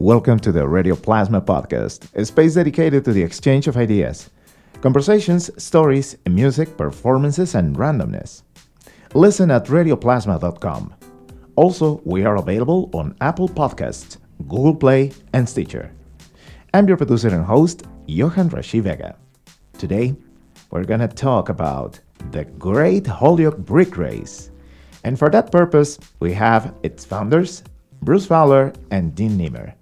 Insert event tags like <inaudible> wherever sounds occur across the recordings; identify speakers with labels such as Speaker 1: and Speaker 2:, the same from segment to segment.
Speaker 1: Welcome to the Radio Plasma Podcast, a space dedicated to the exchange of ideas, conversations, stories, music, performances, and randomness. Listen at radioplasma.com. Also, we are available on Apple Podcasts, Google Play, and Stitcher. I'm your producer and host, Johan Rashi Vega. Today, we're going to talk about the Great Holyoke Brick Race. And for that purpose, we have its founders, Bruce Fowler and Dean Nimmer.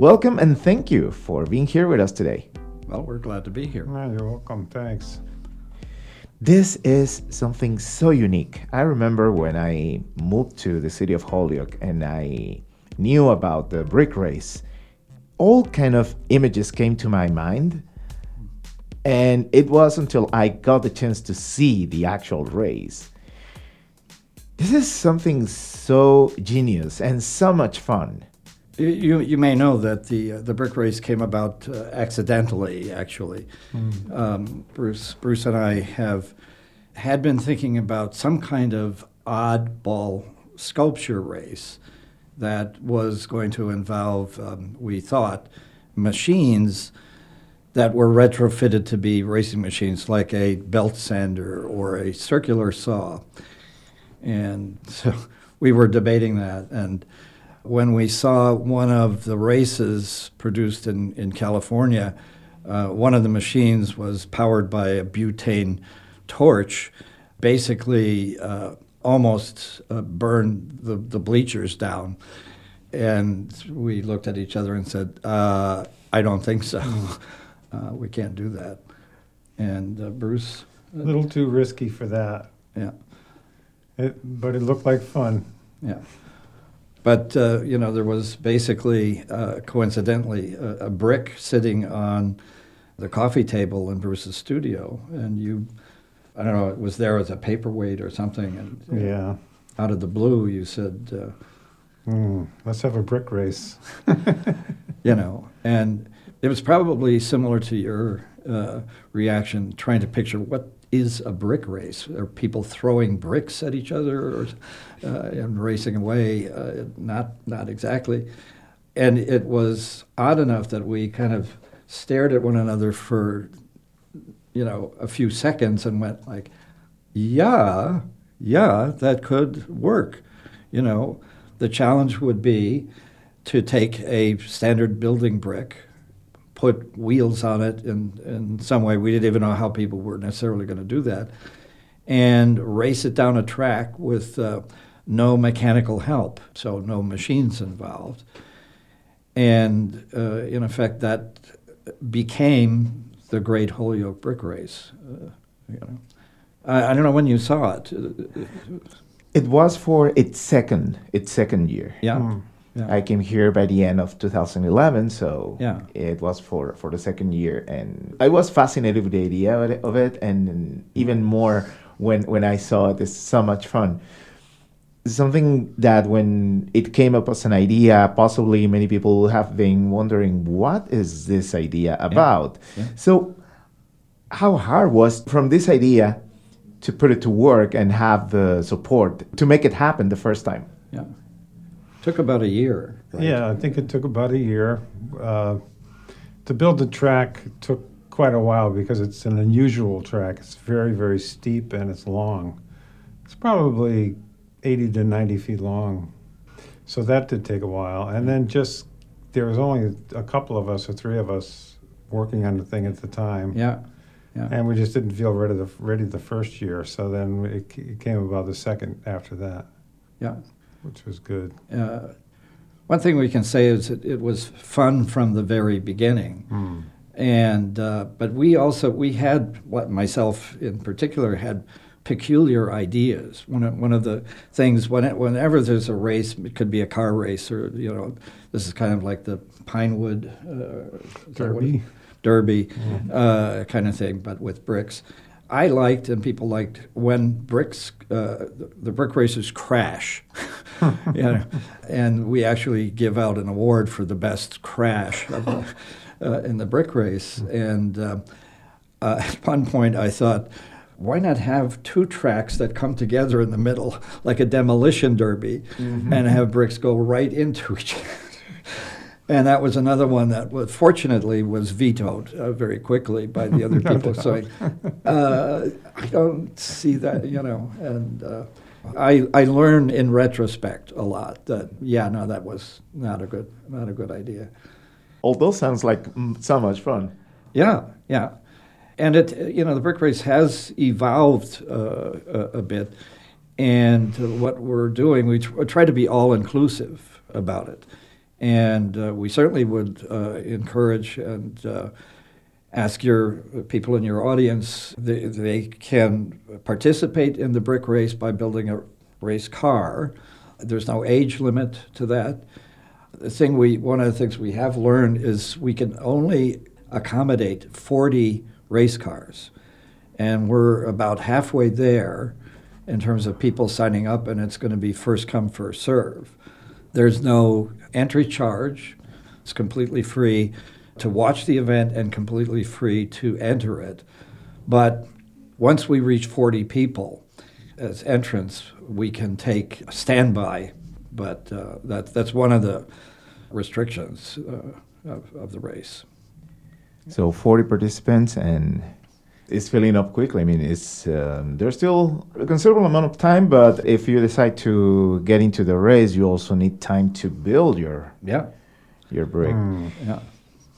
Speaker 1: Welcome and thank you for being here with us today.
Speaker 2: Well, we're glad to be here.
Speaker 3: Yeah, you're welcome. Thanks.
Speaker 1: This is something so unique. I remember when I moved to the city of Holyoke and I knew about the brick race, all kind of images came to my mind. And it was until I got the chance to see the actual race. This is something so genius and so much fun.
Speaker 2: You, you may know that the uh, the brick race came about uh, accidentally. Actually, mm. um, Bruce Bruce and I have had been thinking about some kind of oddball sculpture race that was going to involve, um, we thought, machines that were retrofitted to be racing machines, like a belt sander or a circular saw. And <laughs> so we were debating that and when we saw one of the races produced in, in California, uh, one of the machines was powered by a butane torch, basically uh, almost uh, burned the, the bleachers down. And we looked at each other and said, uh, I don't think so. <laughs> Uh, we can't do that. And uh, Bruce?
Speaker 3: A little too risky for that.
Speaker 2: Yeah.
Speaker 3: It, but it looked like fun.
Speaker 2: Yeah. But uh, you know, there was basically, uh, coincidentally, a, a, brick sitting on the coffee table in Bruce's studio, and you, I don't know, it was there as a paperweight or something, and
Speaker 3: yeah,
Speaker 2: out of the blue, you said, uh,
Speaker 3: mm, "Let's have a brick race," <laughs>
Speaker 2: you know, and it was probably similar to your uh, reaction, trying to picture what is a brick race. Are people throwing bricks at each other or, uh, and racing away? Uh, not, not exactly. And it was odd enough that we kind of stared at one another for, you know, a few seconds and went like, yeah, yeah, that could work. You know, the challenge would be to take a standard building brick put wheels on it in, in some way. We didn't even know how people were necessarily going to do that. And race it down a track with uh, no mechanical help, so no machines involved. And uh, in effect, that became the Great Holyoke Brick Race. Uh, you know. I, I, don't know when you saw it.
Speaker 1: It was for its second its second year.
Speaker 2: Yeah. Mm.
Speaker 1: Yeah. I came here by the end of 2011, so
Speaker 2: yeah.
Speaker 1: it was for, for the second year, and I was fascinated with the idea of it, of it and even more when when I saw it. It's so much fun. Something that when it came up as an idea, possibly many people have been wondering, what is this idea about?
Speaker 2: Yeah.
Speaker 1: So, how hard was from this idea to put it to work and have the support to make it happen the first time?
Speaker 2: Yeah. Took about a year.
Speaker 3: Right? Yeah, I think it took about a year. Uh, to build the track took quite a while because it's an unusual track. It's very, very steep and it's long. It's probably 80 to 90 feet long. So that did take a while. And then just, there was only a couple of us or three of us working on the thing at the time.
Speaker 2: Yeah. Yeah.
Speaker 3: And we just didn't feel ready the, ready the first year. So then it, it came about the second after that.
Speaker 2: Yeah
Speaker 3: which was good.
Speaker 2: Uh, one thing we can say is that it was fun from the very beginning.
Speaker 3: Mm.
Speaker 2: And uh, but we also we had what myself in particular had peculiar ideas. One of, one of the things when it, whenever there's a race, it could be a car race or you know this is kind of like the Pinewood uh,
Speaker 3: Derby,
Speaker 2: Derby mm. uh, kind of thing, but with bricks. I liked and people liked when bricks, uh, the, the, brick racers crash. <laughs> <laughs> know, and we actually give out an award for the best crash <laughs> uh, in the brick race. And uh, uh, at one point, I thought, why not have two tracks that come together in the middle, like a demolition derby, mm-hmm. and have bricks go right into each other? And that was another one that was, fortunately was vetoed uh, very quickly by the <laughs> other people. so I, uh, I don't see that, you know. And uh, I, I learned in retrospect a lot that yeah, no, that was not a good not a good idea.
Speaker 1: Although sounds like mm, so much fun.
Speaker 2: Yeah, yeah, and it you know the brick race has evolved uh, a, a, bit, and what we're doing we tr- try to be all inclusive about it, and uh, we certainly would uh, encourage and uh, ask your people in your audience they, they can participate in the brick race by building a race car. There's no age limit to that. The thing we one of the things we have learned is we can only accommodate 40 race cars. And we're about halfway there in terms of people signing up and it's going to be first come first serve. There's no entry charge. It's completely free to watch the event and completely free to enter it. But once we reach 40 people as entrants, we can take standby, but uh, that, that's one of the restrictions uh, of, of the race.
Speaker 1: So 40 participants and it's filling up quickly. I mean, it's um, there's still a considerable amount of time, but if you decide to get into the race, you also need time to build your
Speaker 2: yeah
Speaker 1: your brick.
Speaker 3: Mm.
Speaker 2: Yeah.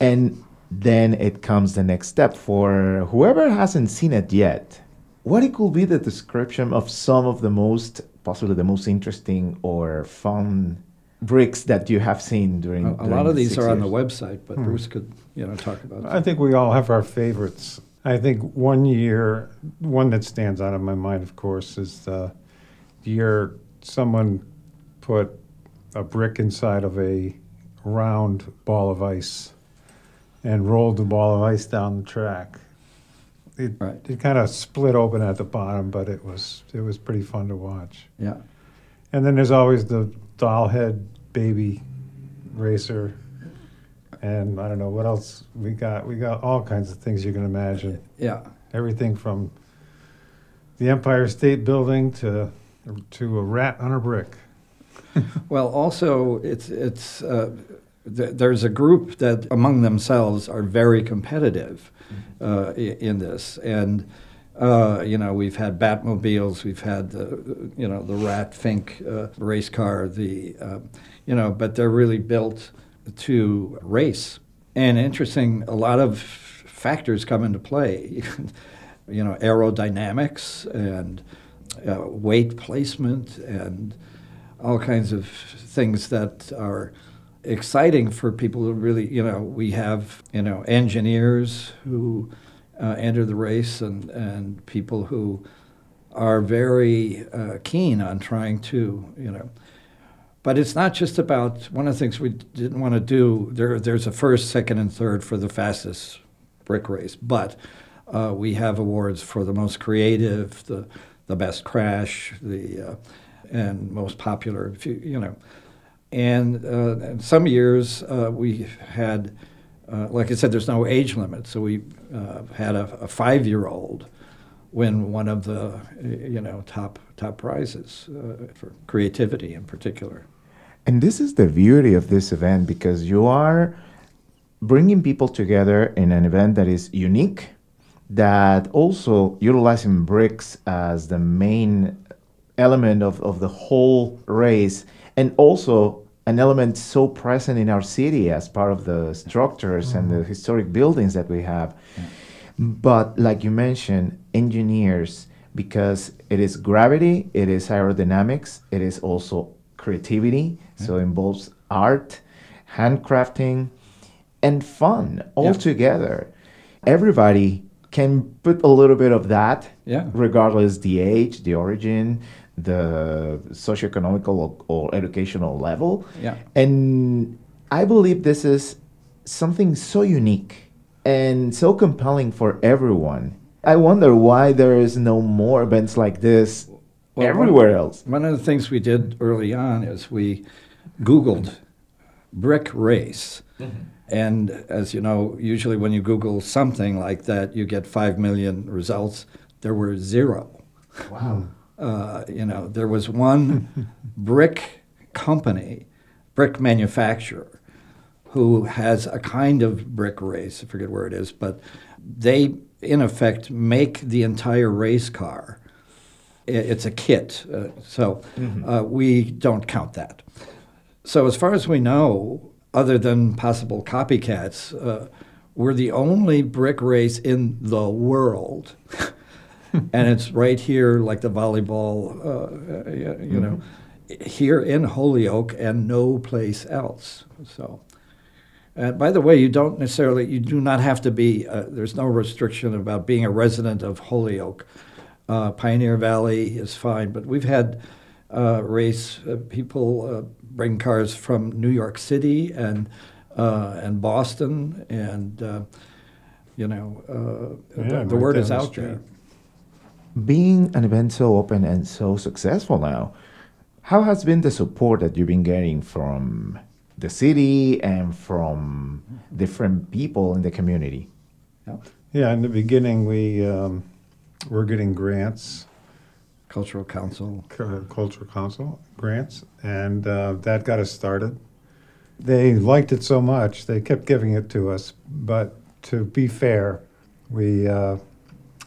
Speaker 1: And then it comes the next step for whoever hasn't seen it yet. What it could be the description of some of the most, possibly the most interesting or fun bricks that you have seen during.
Speaker 2: A, a
Speaker 1: during
Speaker 2: lot of these are
Speaker 1: years.
Speaker 2: on the website, but hmm. Bruce could, you know, talk about.
Speaker 3: I think we all have our favorites. I think one year, one that stands out in my mind, of course, is the year someone put a brick inside of a round ball of ice and rolled the ball of ice down the track. It,
Speaker 2: right.
Speaker 3: it kind of split open at the bottom, but it was it was pretty fun to watch.
Speaker 2: Yeah.
Speaker 3: And then there's always the doll head baby racer, and I don't know what else we got. We got all kinds of things you can imagine.
Speaker 2: Yeah.
Speaker 3: Everything from the Empire State Building to to a rat on a brick. <laughs>
Speaker 2: well, also it's it's. Uh, there's a group that among themselves are very competitive uh, in this. And uh, you know we've had batmobiles we've had the you know the rat fink uh, race car the uh, you know but they're really built to race. And interesting a lot of factors come into play. <laughs> You know aerodynamics and uh, weight placement and all kinds of things that are exciting for people who really, you know, we have, you know, engineers who uh, enter the race and, and people who are very uh, keen on trying to, you know. But it's not just about one of the things we didn't want to do. There, there's a first, second, and third for the fastest brick race, but uh, we have awards for the most creative, the the best crash, the uh, and most popular. You know, and uh, some years uh, we had, uh, like I said, there's no age limit. So we uh, had a, a five-year-old win one of the, you know, top top prizes uh, for creativity in particular.
Speaker 1: And this is the beauty of this event because you are bringing people together in an event that is unique, that also utilizing bricks as the main element of, of the whole race and also an element so present in our city as part of the structures mm-hmm. and the mm-hmm. historic buildings that we have. Yeah. But like you mentioned, engineers, because it is gravity, it is aerodynamics, it is also creativity. Yeah. So it involves art, handcrafting, and fun all yeah. together. Everybody can put a little bit of that,
Speaker 2: yeah.
Speaker 1: regardless the age, the origin, the socioeconomical or, or educational level.
Speaker 2: Yeah.
Speaker 1: And I believe this is something so unique and so compelling for everyone. I wonder why there is no more events like this well, everywhere
Speaker 2: one,
Speaker 1: else.
Speaker 2: One of the things we did early on is we Googled brick race. Mm-hmm. And as you know, usually when you Google something like that, you get 5 million results. There were zero.
Speaker 1: Wow.
Speaker 2: Uh, you know, there was one brick company, brick manufacturer, who has a kind of brick race. I forget where it is, but they, in effect, make the entire race car. It's a kit, uh, so uh, we don't count that. So, as far as we know, other than possible copycats, uh, we're the only brick race in the world. And it's right here, like the volleyball, uh, uh, you know, here in Holyoke and no place else. So, and by the way, you don't necessarily, you do not have to be, uh, there's no restriction about being a resident of Holyoke. Uh, Pioneer Valley is fine, but we've had uh, race uh, people uh, bring cars from New York City and uh, and Boston, and uh, you know, uh,
Speaker 3: Yeah,
Speaker 2: the,
Speaker 3: right
Speaker 2: word is
Speaker 3: the
Speaker 2: out
Speaker 3: street.
Speaker 2: there.
Speaker 1: Being an event so open and so successful now, how has been the support that you've been getting from the city and from different people in the community?
Speaker 2: Yeah.
Speaker 3: Yeah, in the beginning, we um, were getting grants,
Speaker 2: Cultural Council.
Speaker 3: Cultural Council grants, and uh, that got us started. They liked it so much, they kept giving it to us. But to be fair, we uh,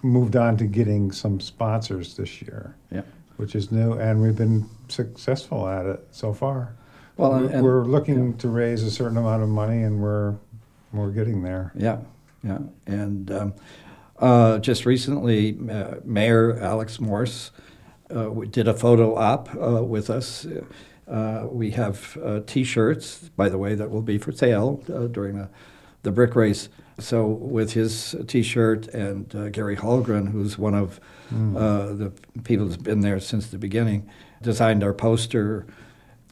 Speaker 3: moved on to getting some sponsors this year,
Speaker 2: Yeah.
Speaker 3: which is new, and we've been successful at it so far.
Speaker 2: Well,
Speaker 3: we're,
Speaker 2: and- and-
Speaker 3: we're looking to raise a certain amount of money, and we're we're getting there.
Speaker 2: Yeah, yeah. And um, uh, just recently, uh, Mayor Alex Morse uh, did a photo op uh, with us. Uh, we have uh, T-shirts, by the way, that will be for sale uh, during the, the brick race. So with his T-shirt and uh, Gary Holgren, who's one of uh, the people that's been there since the beginning, designed our poster.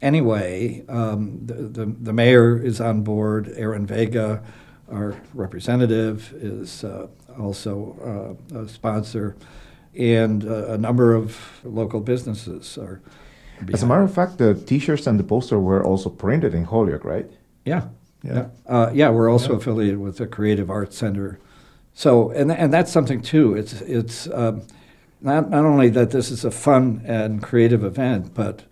Speaker 2: Anyway, um, the, the, the mayor is on board. Aaron Vega, our representative, is uh, also uh, a sponsor, and uh, a number of local businesses are.
Speaker 1: As a matter of fact, the T-shirts and the poster were also printed in Holyoke, right?
Speaker 2: Yeah,
Speaker 3: Yeah.
Speaker 2: uh, yeah. We're also
Speaker 3: Yeah.
Speaker 2: affiliated with the Creative Arts Center, so and and that's something too. It's it's um, not not only that this is a fun and creative event, but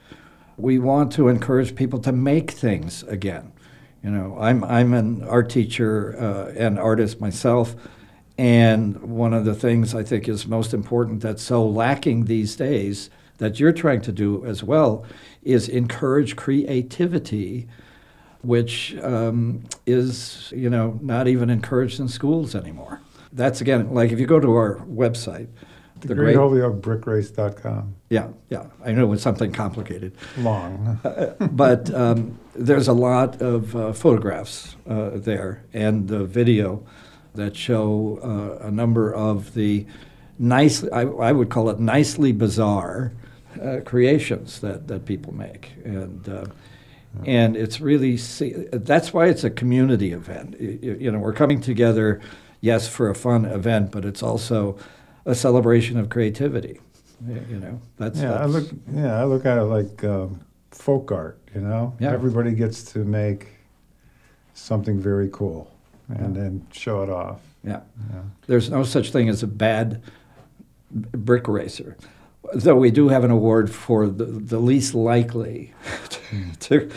Speaker 2: we want to encourage people to make things again. You know, I'm I'm an art teacher uh, and artist myself, and one of the things I think is most important that's so lacking these days that you're trying to do as well is encourage creativity which um, is you know not even encouraged in schools anymore. That's again like if you go to our website,
Speaker 3: The,
Speaker 2: the
Speaker 3: Great
Speaker 2: great
Speaker 3: Holyoke Brickrace.com.
Speaker 2: yeah yeah I know it's something complicated,
Speaker 3: Long.
Speaker 2: but um, there's a lot of uh, photographs uh, there and the video that show uh, a number of the nice I, I would call it nicely bizarre uh, creations that, that people make and. And it's really see, that's why it's a community event. You know, we're coming together, yes, for a fun event, but it's also a celebration of creativity. You know, that's
Speaker 3: yeah, I
Speaker 2: that's-
Speaker 3: look. Yeah, I look at it like um, folk art. You know,
Speaker 2: Yeah.
Speaker 3: everybody gets to make something very cool and
Speaker 2: Yeah.
Speaker 3: then show it off.
Speaker 2: yeah.
Speaker 3: Yeah.
Speaker 2: There's no such thing as a bad brick racer. Though we do have an award for the, the least likely <laughs> to,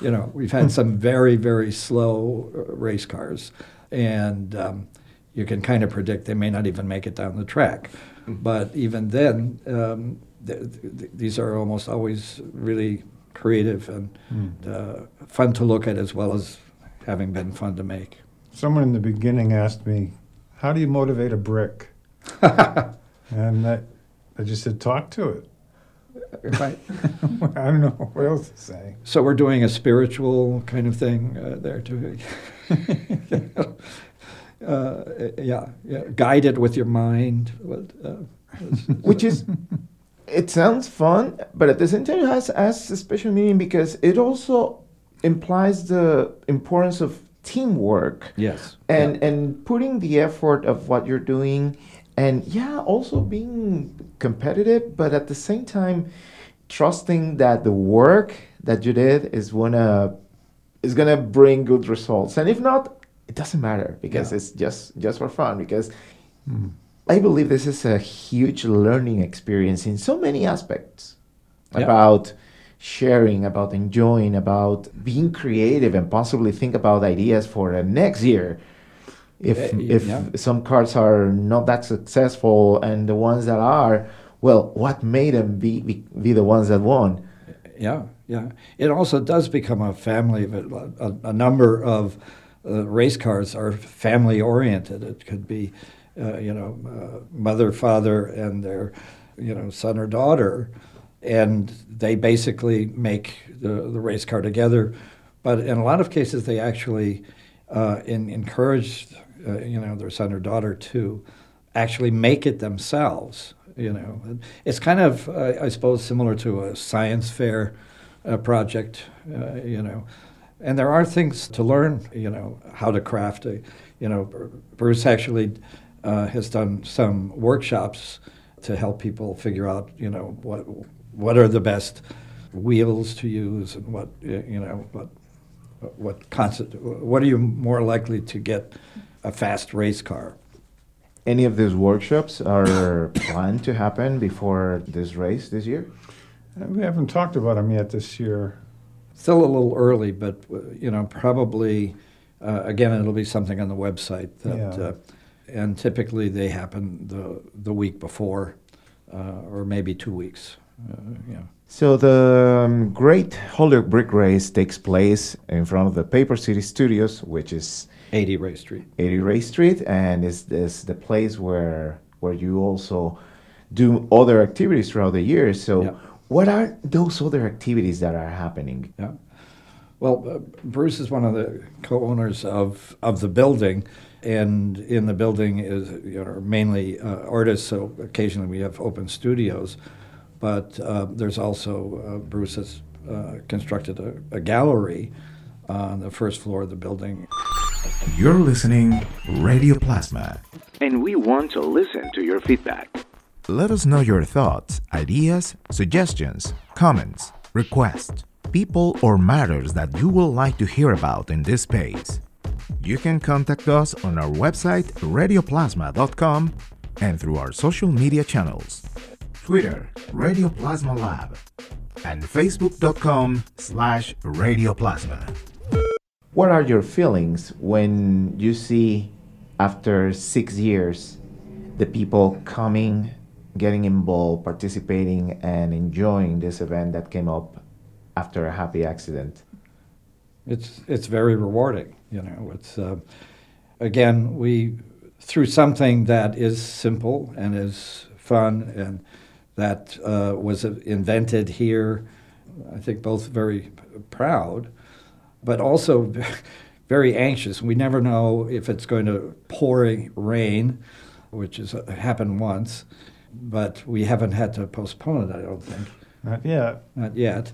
Speaker 2: you know, we've had some very, very slow uh, race cars, and um, you can kind of predict they may not even make it down the track. But even then, um, th- th- these are almost always really creative and uh, fun to look at as well as having been fun to make.
Speaker 3: Someone in the beginning asked me, "How do you motivate a brick?" <laughs> and I, I just said, "Talk to it."
Speaker 2: Right. <laughs>
Speaker 3: I don't know what else to say.
Speaker 2: So we're doing a spiritual kind of thing uh, there too. <laughs> uh, yeah, yeah, guide it with your mind. What, uh,
Speaker 1: which is it sounds fun but at the same time it has, has a special meaning because it also implies the importance of teamwork
Speaker 2: yes,
Speaker 1: and and putting the effort of what you're doing and yeah also being competitive but at the same time trusting that the work that you did is gonna is gonna bring good results and if not it doesn't matter because
Speaker 2: Yeah.
Speaker 1: it's just just for fun because hmm. I believe this is a huge learning experience in so many aspects
Speaker 2: Yeah.
Speaker 1: about sharing, about enjoying, about being creative, and possibly think about ideas for the next year. If
Speaker 2: y-
Speaker 1: if
Speaker 2: yeah.
Speaker 1: some cards are not that successful, and the ones that are, well, what made them be be, be the ones that won?
Speaker 2: Yeah, yeah. It also does become a family. A, a number of uh, race cars are family oriented. It could be, uh, you know, uh, mother, father, and their, you know, son or daughter, and they basically make the, the race car together. But in a lot of cases, they actually uh, in, encourage, uh, you know, their son or daughter to actually make it themselves. You know, it's kind of, uh, I suppose, similar to a science fair uh, project. Uh, you know, and there are things to learn. You know, how to craft a. You know, Bruce actually uh, has done some workshops to help people figure out. You know, what what are the best wheels to use and what you know what what constant what are you more likely to get a fast race car
Speaker 1: Any of these workshops are planned to happen before this race this year?
Speaker 3: Uh, We haven't talked about them yet this year.
Speaker 2: still a little early but uh, you know probably uh, again it'll be something on the website that
Speaker 3: Yeah.
Speaker 2: uh, and typically they happen the the week before uh, or maybe two weeks uh, yeah
Speaker 1: So the um, Great Holyoke Brick Race takes place in front of the Paper City Studios, which is
Speaker 2: 80 Race Street
Speaker 1: 80 Race Street, and is is the place where where you also do other activities throughout the year. So,
Speaker 2: Yeah.
Speaker 1: what are those other activities that are happening?
Speaker 2: Yeah. Well, uh, Bruce is one of the co-owners of, of the building, and in the building is you know, mainly uh, artists. So occasionally we have open studios, but uh, there's also uh, Bruce has uh, constructed a, a gallery on the first floor of the building.
Speaker 4: You're listening Radio Plasma.
Speaker 5: and we want to listen to your feedback.
Speaker 4: Let us know your thoughts, ideas, suggestions, comments, requests, people or matters that you would like to hear about in this space. You can contact us on our website radioplasma.com and through our social media channels. Twitter, Radio Plasma Lab, and facebook.com slash radioplasma.
Speaker 1: What are your feelings when you see, after six years, the people coming, getting involved, participating, and enjoying this event that came up after a happy accident?
Speaker 2: It's it's very rewarding. You know, it's uh, again we through something that is simple and is fun and that uh, was invented here. I think both very proud, but also <laughs> very anxious. We never know if it's going to pour rain, which has happened once, but we haven't had to postpone it. I don't think,
Speaker 3: Not yet.
Speaker 2: not yet.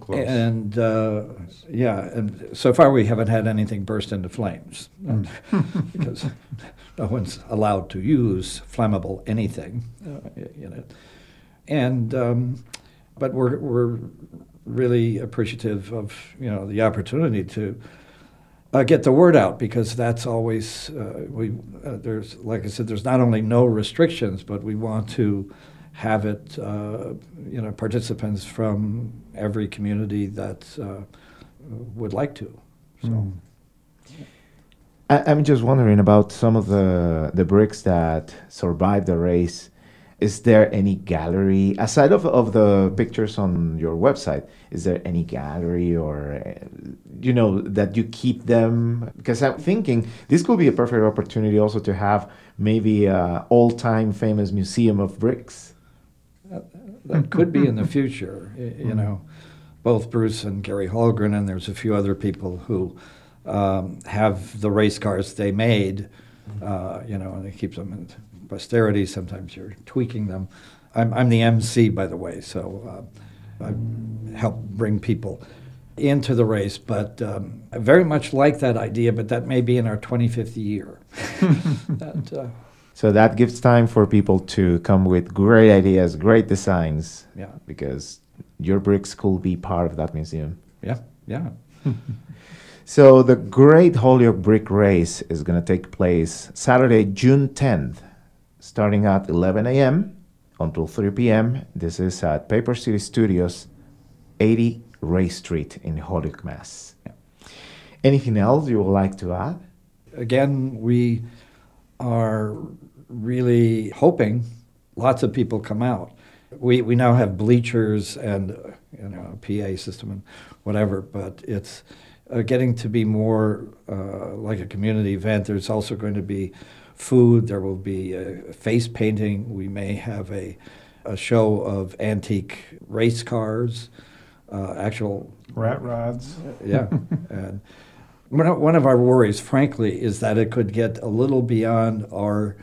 Speaker 3: Close.
Speaker 2: And uh, yeah, and so far we haven't had anything burst into flames and- <laughs> because no one's allowed to use flammable anything uh, in it. And um, but we're we're really appreciative of you know the opportunity to. Uh, get the word out because that's always uh, we. Uh, there's like I said, there's not only no restrictions, but we want to have it, uh, you know, participants from every community that uh, would like to. So,
Speaker 3: Mm.
Speaker 1: I, I'm just wondering about some of the the bricks that survived the race. Is there any gallery aside of, of the pictures on your website? Is there any gallery or uh, you know that you keep them? Because I'm thinking this could be a perfect opportunity also to have maybe a all-time famous museum of bricks.
Speaker 2: that could be in the future. You know, both Bruce and Gary Holgren, and there's a few other people who um, have the race cars they made. Uh, you know, and they keep them in posterity. Sometimes you're tweaking them. I'm, I'm the MC, by the way, so uh, I help bring people into the race. But um, I very much like that idea. But that may be in our 25th year. <laughs> that, uh,
Speaker 1: So that gives time for people to come with great ideas, great designs.
Speaker 2: Yeah.
Speaker 1: Because your bricks could be part of that museum.
Speaker 2: yeah, yeah. <laughs>
Speaker 1: So the Great Holyoke Brick Race is going to take place Saturday, June 10th, starting at 11 a.m. until 3 p.m. This is at Paper City Studios, 80 Race Street in Holyoke, Mass. Anything else you would like to add?
Speaker 2: Again, we are really hoping lots of people come out. We, we now have bleachers and you know a PA system and whatever, but it's uh, getting to be more uh, like a community event. There's also going to be food. There will be face painting. We may have a a show of antique race cars, uh, actual
Speaker 3: Rat rods.
Speaker 2: yeah. <laughs> and one of, one of our worries, frankly, is that it could get a little beyond our,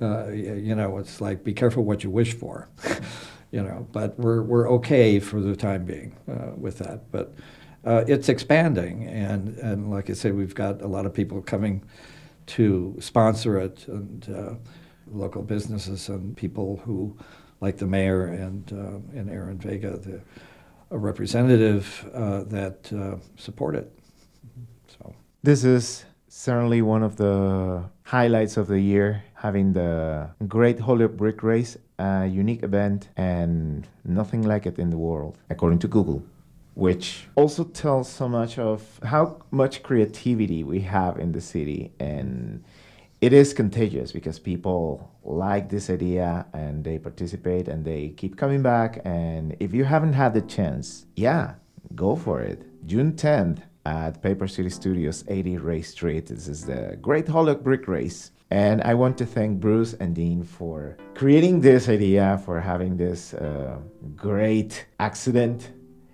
Speaker 2: uh, you know, it's like be careful what you wish for, <laughs> you know. But we're we're okay for the time being uh, with that. But uh, it's expanding, and and like I said, we've got a lot of people coming to sponsor it, and uh, local businesses and people who, like the mayor and uh, and Aaron Vega, the a representative uh, that uh, support it. So
Speaker 1: This is certainly one of the highlights of the year, having the Great Holyoke Brick Race, a unique event and nothing like it in the world, according to Google, which also tells so much of how much creativity we have in the city. And it is contagious because people like this idea and they participate and they keep coming back. And if you haven't had the chance, yeah, go for it. June 10th at Paper City Studios, 80 Race Street. This is the Great Holyoke Brick Race. And I want to thank Bruce and Dean for creating this idea, for having this uh, great accident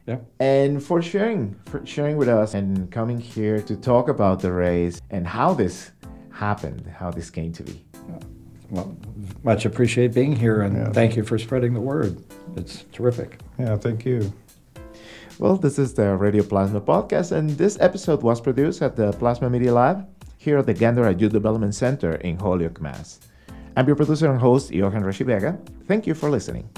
Speaker 2: yeah,
Speaker 1: and for sharing for sharing with us and coming here to talk about the race and how this happened, how this came to be.
Speaker 2: well, much appreciate being here, and
Speaker 3: Yeah.
Speaker 2: thank you for spreading the word. It's terrific.
Speaker 3: Yeah, thank you.
Speaker 1: Well, this is the Radio Plasma podcast, and this episode was produced at the Plasma Media Lab here at the Gander Youth Development Center in Holyoke, Mass. I'm your producer and host, Johan Rashi Vega. Thank you for listening.